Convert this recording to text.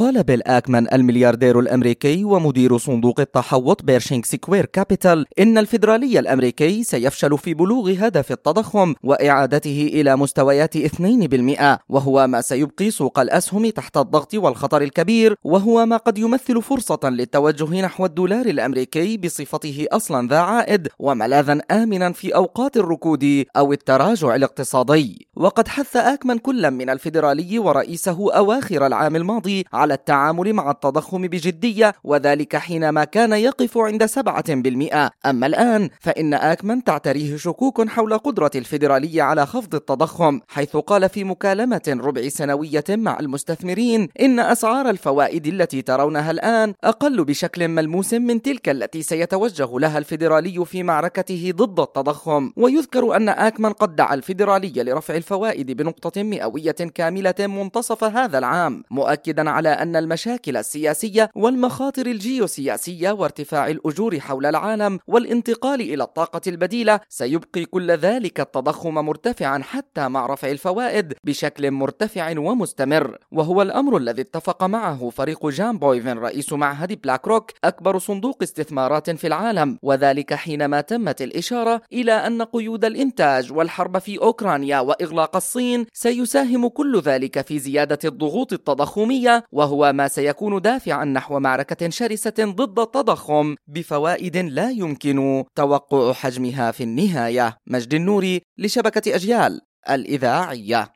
قال بيل آكمان الملياردير الأمريكي ومدير صندوق التحوط بيرشينغ سكوير كابيتال إن الفيدرالي الأمريكي سيفشل في بلوغ هدف التضخم وإعادته إلى مستويات 2% وهو ما سيبقي سوق الأسهم تحت الضغط والخطر الكبير وهو ما قد يمثل فرصة للتوجه نحو الدولار الأمريكي بصفته أصلا ذا عائد وملاذا آمنا في أوقات الركود أو التراجع الاقتصادي. وقد حث آكمان كل من الفيدرالي ورئيسه أواخر العام الماضي على التعامل مع التضخم بجدية وذلك حينما كان يقف عند 7% أما الآن فإن آكمان تعتريه شكوك حول قدرة الفيدرالي على خفض التضخم حيث قال في مكالمة ربع سنوية مع المستثمرين إن أسعار الفوائد التي ترونها الآن أقل بشكل ملموس من تلك التي سيتوجه لها الفيدرالي في معركته ضد التضخم ويذكر أن آكمان قد دعا الفيدرالي لرفع الفوائد بنقطة مئوية كاملة منتصف هذا العام مؤكدا على أن المشاكل السياسية والمخاطر الجيوسياسية وارتفاع الأجور حول العالم والانتقال إلى الطاقة البديلة سيبقي كل ذلك التضخم مرتفعا حتى مع رفع الفوائد بشكل مرتفع ومستمر. وهو الأمر الذي اتفق معه فريق جان بويفن رئيس معهد بلاك روك أكبر صندوق استثمارات في العالم. وذلك حينما تمت الإشارة إلى أن قيود الإنتاج والحرب في أوكرانيا وإغلاق الصين سيساهم كل ذلك في زيادة الضغوط التضخمية وهو ما سيكون دافعا نحو معركة شرسة ضد التضخم بفوائد لا يمكن توقع حجمها في النهاية. مجد النوري لشبكة أجيال الإذاعية.